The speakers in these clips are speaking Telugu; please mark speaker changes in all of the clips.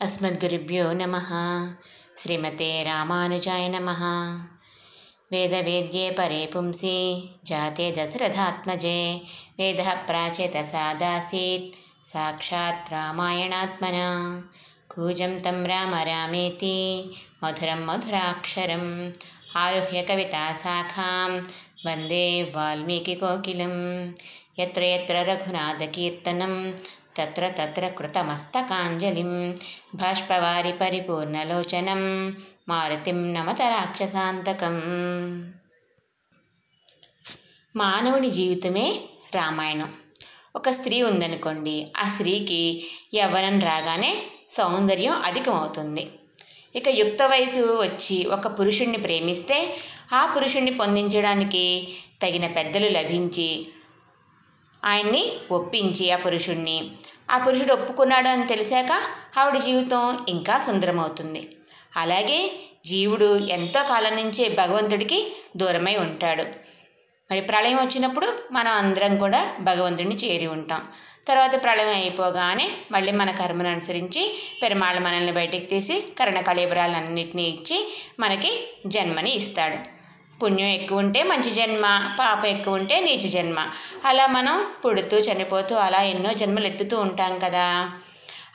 Speaker 1: अस्मद्गुरुभ्यो नमः। श्रीमते रामानुजाय नमः। वेदवेद्ये परे पुंसि जाते दशरथात्मजे। वेदः प्राचेतसादासीत् साक्षात् रामायणात्मना। कूजं तं राम रामेति मधुरं मधुराक्षरम् आरुह्य कविताशाखां वन्दे वाल्मीकिकोकिलं यत्र यत्र रघुनाथकीर्तनं तत्र तत्र कृतमस्तकाञ्जलिं बाष्पवारि परिपूर्णलोचनं మారుతిం నమత రాక్షసాంతకం మానవుని జీవితమే రామాయణం ఒక స్త్రీ ఉందనుకోండి ఆ స్త్రీకి యవ్వనం రాగానే సౌందర్యం అధికమవుతుంది ఇక యుక్త వయసు వచ్చి ఒక పురుషుణ్ణి ప్రేమిస్తే ఆ పురుషుణ్ణి పొందించడానికి తగిన పెద్దలు లభించి ఆయన్ని ఒప్పించి ఆ పురుషుణ్ణి. ఆ పురుషుడు ఒప్పుకున్నాడు అని తెలిసాక ఆవిడ జీవితం ఇంకా సుందరమవుతుంది. అలాగే జీవుడు ఎంతో కాలం నుంచే భగవంతుడికి దూరమై ఉంటాడు. మరి ప్రళయం వచ్చినప్పుడు మనం అందరం కూడా భగవంతుడిని చేరి ఉంటాం. తర్వాత ప్రళయం అయిపోగానే మళ్ళీ మన కర్మను అనుసరించి పెరుమాళ్ళ మనల్ని బయటికి తీసి కరణ కళేబరాలన్నింటినీ ఇచ్చి మనకి జన్మని ఇస్తాడు. పుణ్యం ఎక్కువ ఉంటే మంచి జన్మ పాపం ఎక్కువ ఉంటే నీచ జన్మ. అలా మనం పుడుతూ చనిపోతూ అలా ఎన్నో జన్మలు ఎత్తుతూ ఉంటాం కదా.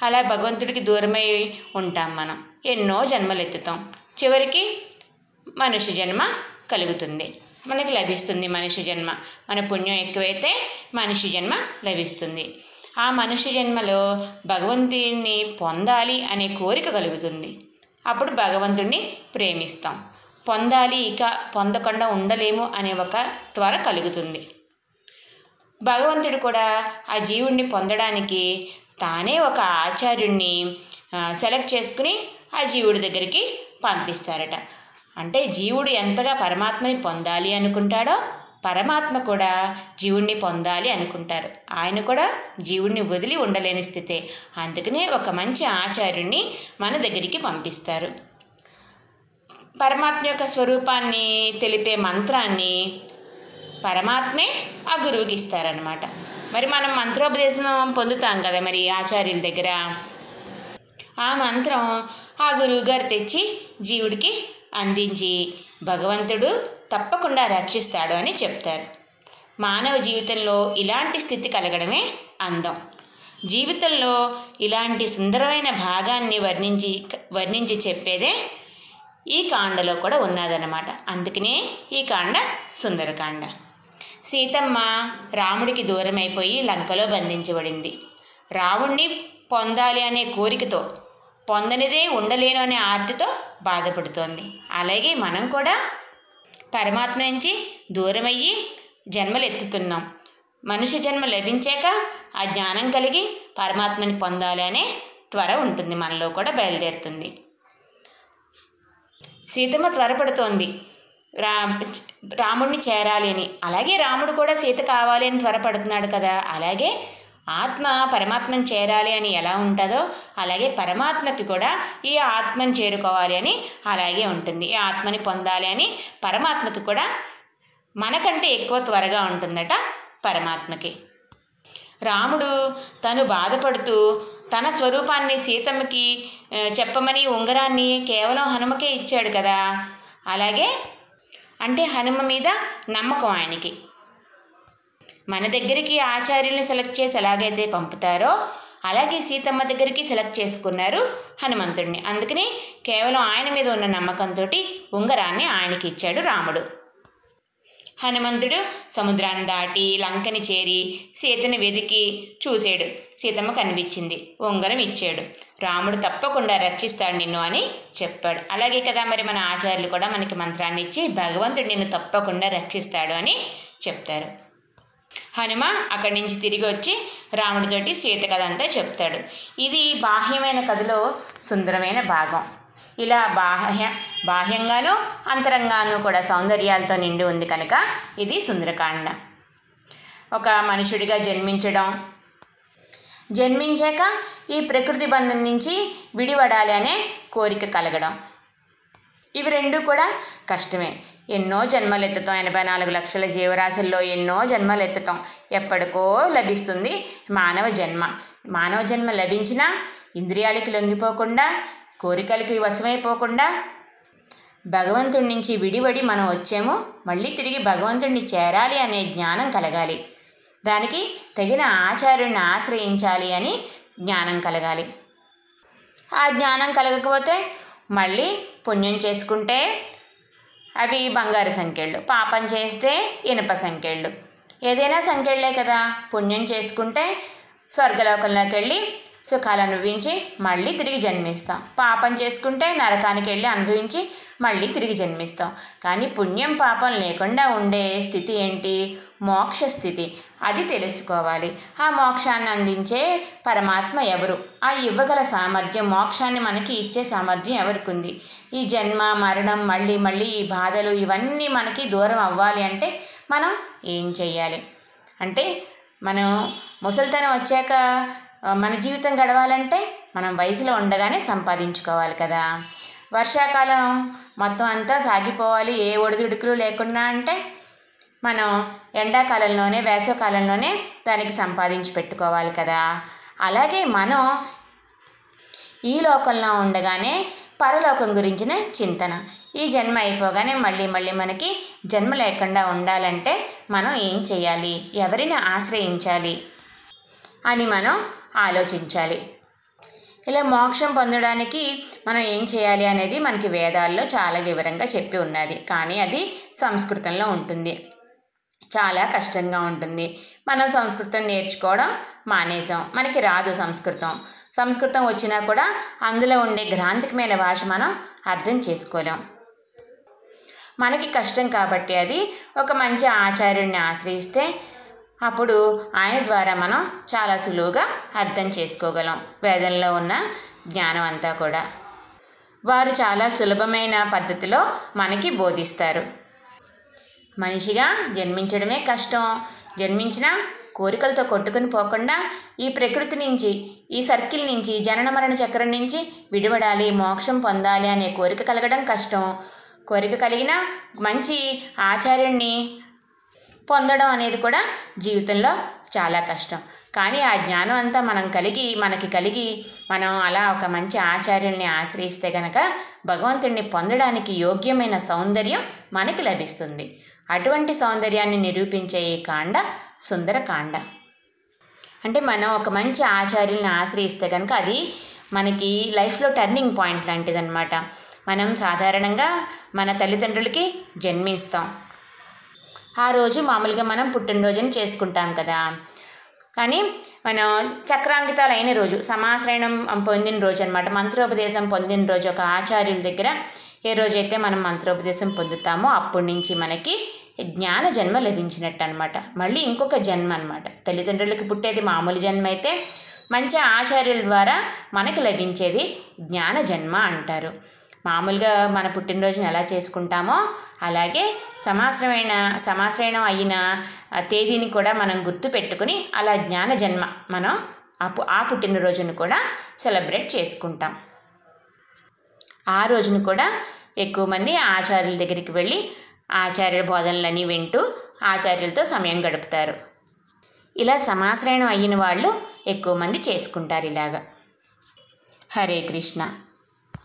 Speaker 1: అలా భగవంతుడికి దూరమై ఉంటాం మనం. ఎన్నో జన్మలు ఎత్తుతాం చివరికి మనుష్య జన్మ కలుగుతుంది. మనకి లభిస్తుంది మనిషి జన్మ. మన పుణ్యం ఎక్కువైతే మనిషి జన్మ లభిస్తుంది. ఆ మనుష్య జన్మలో భగవంతుడిని పొందాలి అనే కోరిక కలుగుతుంది. అప్పుడు భగవంతుడిని ప్రేమిస్తాం. పొందాలి ఇక పొందకుండా ఉండలేము అనే ఒక త్వర కలుగుతుంది. భగవంతుడు కూడా ఆ జీవుణ్ణి పొందడానికి తానే ఒక ఆచార్యుణ్ణి సెలెక్ట్ చేసుకుని ఆ జీవుడి దగ్గరికి పంపిస్తారట. అంటే జీవుడు ఎంతగా పరమాత్మని పొందాలి అనుకుంటాడో పరమాత్మ కూడా జీవుణ్ణి పొందాలి అనుకుంటారు. ఆయన కూడా జీవుణ్ణి వదిలి ఉండలేని స్థితే. అందుకనే ఒక మంచి ఆచార్యుణ్ణి మన దగ్గరికి పంపిస్తారు. పరమాత్మ యొక్క స్వరూపాన్ని తెలిపే మంత్రాన్ని పరమాత్మే ఆ గురువుకి ఇస్తారనమాట మరి మనం మంత్రోపదేశం పొందుతాం కదా మరి ఆచార్యుల దగ్గర. ఆ మంత్రం ఆ గురువు గారు తెచ్చి జీవుడికి అందించి భగవంతుడు తప్పకుండా రక్షిస్తాడు అని చెప్తారు. మానవ జీవితంలో ఇలాంటి స్థితి కలగడమే అందం. జీవితంలో ఇలాంటి సుందరమైన భాగాన్ని వర్ణించి వర్ణించి చెప్పేదే ఈ కాండలో కూడా ఉన్నదన్నమాట. అందుకనే ఈ కాండ సుందరకాండ. సీతమ్మ రాముడికి దూరమైపోయి లంకలో బంధించబడింది. రావుణ్ణి పొందాలి అనే కోరికతో పొందనిదే ఉండలేను అనే ఆర్తితో బాధపడుతోంది. అలాగే మనం కూడా పరమాత్మ నుంచి దూరమయ్యి జన్మలు ఎత్తుతున్నాం మనుష్య జన్మ లభించాక ఆ జ్ఞానం కలిగి పరమాత్మని పొందాలి అనే త్వర ఉంటుంది. మనలో కూడా బయలుదేరుతుంది. సీతమ్మ త్వరపడుతోంది. రా రాముడిని చేరాలి అని. అలాగే రాముడు కూడా సీత కావాలి అని త్వరపడుతున్నాడు కదా. అలాగే ఆత్మ పరమాత్మను చేరాలి అని ఎలా ఉంటుందో అలాగే పరమాత్మకి కూడా ఈ ఆత్మను చేరుకోవాలి అని అలాగే ఉంటుంది. ఈ ఆత్మని పొందాలి అని పరమాత్మకి కూడా మనకంటే ఎక్కువ త్వరగా ఉంటుందట పరమాత్మకి. రాముడు తను బాధపడుతూ తన స్వరూపాన్ని సీతమ్మకి చెప్పమని ఉంగరాన్ని కేవలం హనుమకే ఇచ్చాడు కదా. అలాగే అంటే హనుమ మీద నమ్మకం ఆయనకి. మన దగ్గరికి ఆచార్యుల్ని సెలెక్ట్ చేసి ఎలాగైతే పంపుతారో అలాగే సీతమ్మ దగ్గరికి సెలెక్ట్ చేసుకున్నారు హనుమంతుడిని అందుకని కేవలం ఆయన మీద ఉన్న నమ్మకంతో ఉంగరాన్ని ఆయనకి ఇచ్చాడు రాముడు. హనుమంతుడు సముద్రాన్ని దాటి లంకని చేరి సీతని వెతికి చూశాడు సీతమ్మ కనిపించింది. ఉంగరం ఇచ్చాడు. రాముడు తప్పకుండా రక్షిస్తాడు నిన్ను అని చెప్పాడు. అలాగే కదా మరి మన ఆచార్యులు కూడా మనకి మంత్రాన్ని ఇచ్చి భగవంతుడు నిన్ను తప్పకుండా రక్షిస్తాడు అని చెప్తారు. హనుమ అక్కడి నుంచి తిరిగి వచ్చి రాముడితోటి సీత కథ అంతా చెప్తాడు. ఇది బాహ్యమైన కథలో సుందరమైన భాగం. ఇలా బాహ్య బాహ్యంగాను అంతరంగాను కూడా సౌందర్యాలతో నిండి ఉంది కనుక ఇది సుందరకాండ. ఒక మనుషుడిగా జన్మించడం. జన్మించాక ఈ ప్రకృతి బంధం నుంచి విడిపడాలి అనే కోరిక కలగడం. ఇవి రెండు కూడా కష్టమే. ఎన్నో జన్మలు ఎత్తుతాం ఎనభై నాలుగు లక్షల జీవరాశుల్లో ఎన్నో జన్మలు ఎత్తుతాం ఎప్పటికో లభిస్తుంది మానవ జన్మ. మానవ జన్మ లభించినా ఇంద్రియాలకి లొంగిపోకుండా కోరికలకి వశమైపోకుండా భగవంతుడి నుంచి విడివడి మనం వచ్చామో మళ్ళీ తిరిగి భగవంతుడిని చేరాలి అనే జ్ఞానం కలగాలి. దానికి తగిన ఆచార్యుడిని ఆశ్రయించాలి అని జ్ఞానం కలగాలి. ఆ జ్ఞానం కలగకపోతే మళ్ళీ పుణ్యం చేసుకుంటే అవి బంగారు సంఖ్యళ్ళు పాపం చేస్తే ఇనుప సంఖ్యళ్ళు ఏదైనా సంఖ్యళ్ళే కదా. పుణ్యం చేసుకుంటే స్వర్గలోకంలోకి వెళ్ళి సుఖాలు అనుభవించి మళ్ళీ తిరిగి జన్మిస్తాం. పాపం చేసుకుంటే నరకానికి వెళ్ళి అనుభవించి మళ్ళీ తిరిగి జన్మిస్తాం. కానీ పుణ్యం పాపం లేకుండా ఉండే స్థితి ఏంటి? మోక్ష స్థితి. అది తెలుసుకోవాలి. ఆ మోక్షాన్ని అందించే పరమాత్మ ఎవరు? ఆ ఇవ్వగల సామర్థ్యం మోక్షాన్ని మనకి ఇచ్చే సామర్థ్యం ఎవరికి ఉంది ఈ జన్మ మరణం మళ్ళీ మళ్ళీ ఈ బాధలు ఇవన్నీ మనకి దూరం అవ్వాలి అంటే మనం ఏం చెయ్యాలి? అంటే మనం ముసలితనం వచ్చాక మన జీవితం గడవాలంటే మనం వయసులో ఉండగానే సంపాదించుకోవాలి కదా. వర్షాకాలం మొత్తం అంతా సాగిపోవాలి. ఏ ఒడిదుడుకులు లేకుండా అంటే మనం ఎండాకాలంలోనే వేసవకాలంలోనే దానికి సంపాదించి పెట్టుకోవాలి కదా. అలాగే మనం ఈ లోకంలో ఉండగానే పరలోకం గురించిన చింతన. ఈ జన్మ అయిపోగానే మళ్ళీ మళ్ళీ మనకి జన్మ లేకుండా ఉండాలంటే మనం ఏం చేయాలి? ఎవరిని ఆశ్రయించాలి? అని మనం ఆలోచించాలి. ఇలా మోక్షం పొందడానికి మనం ఏం చేయాలి అనేది మనకి వేదాల్లో చాలా వివరంగా చెప్పి ఉన్నది. కానీ అది సంస్కృతంలో ఉంటుంది. చాలా కష్టంగా ఉంటుంది. మనం సంస్కృతం నేర్చుకోవడం మానేసాం మనకి రాదు సంస్కృతం. సంస్కృతం వచ్చినా కూడా అందులో ఉండే గ్రాంథికమైన భాష మనం అర్థం చేసుకోలేం. మనకి కష్టం కాబట్టి అది ఒక మంచి ఆచార్యుడిని ఆశ్రయిస్తే అప్పుడు ఆయన ద్వారా మనం చాలా సులువుగా అర్థం చేసుకోగలం వేదంలో ఉన్న జ్ఞానం అంతా కూడా. వారు చాలా సులభమైన పద్ధతిలో మనకి బోధిస్తారు. మనిషిగా జన్మించడమే కష్టం. జన్మించిన కోరికలతో కొట్టుకుని పోకుండా ఈ ప్రకృతి నుంచి ఈ సర్కిల్ నుంచి జనన మరణ చక్రం నుంచి విడిపడాలి మోక్షం పొందాలి అనే కోరిక కలగడం కష్టం. కోరిక కలిగిన మంచి ఆచార్యుణ్ణి పొందడం అనేది కూడా జీవితంలో చాలా కష్టం. కానీ ఆ జ్ఞానం అంతా మనం కలిగి మనకి కలిగి మనం అలా ఒక మంచి ఆచార్యుల్ని ఆశ్రయిస్తే గనక భగవంతుడిని పొందడానికి యోగ్యమైన సౌందర్యం మనకి లభిస్తుంది. అటువంటి సౌందర్యాన్ని నిరూపించే ఈ కాండ సుందరకాండ అంటే మనం ఒక మంచి ఆచార్యుల్ని ఆశ్రయిస్తే కనుక అది మనకి లైఫ్లో టర్నింగ్ పాయింట్ లాంటిదన్నమాట. మనం సాధారణంగా మన తల్లిదండ్రులకి జన్మిస్తాం. ఆ రోజు మామూలుగా మనం పుట్టినరోజుని చేసుకుంటాం కదా. కానీ మనం చక్రాంకితాలు అయిన రోజు సమాశ్రయణం పొందిన రోజు అనమాట మంత్రోపదేశం పొందిన రోజు ఒక ఆచార్యుల దగ్గర ఏ రోజైతే మనం మంత్రోపదేశం పొందుతామో అప్పటి నుంచి మనకి జ్ఞాన జన్మ లభించినట్టు అనమాట మళ్ళీ ఇంకొక జన్మ అనమాట తల్లిదండ్రులకు పుట్టేది మామూలు జన్మ అయితే మంచి ఆచార్యుల ద్వారా మనకి లభించేది జ్ఞాన జన్మ అంటారు. మామూలుగా మన పుట్టినరోజుని ఎలా చేసుకుంటామో అలాగే సమాశ్రమైన సమాశ్రయణం అయిన తేదీని కూడా మనం గుర్తు పెట్టుకుని అలా జ్ఞాన జన్మ మనం ఆ పుట్టినరోజును కూడా సెలబ్రేట్ చేసుకుంటాం. ఆ రోజును కూడా ఎక్కువ మంది ఆచార్యుల దగ్గరికి వెళ్ళి ఆచార్యుల బోధనలన్నీ వింటూ ఆచార్యులతో సమయం గడుపుతారు. ఇలా సమాశ్రయణం అయిన వాళ్ళు ఎక్కువ మంది చేసుకుంటారు ఇలాగా. హరే కృష్ణ.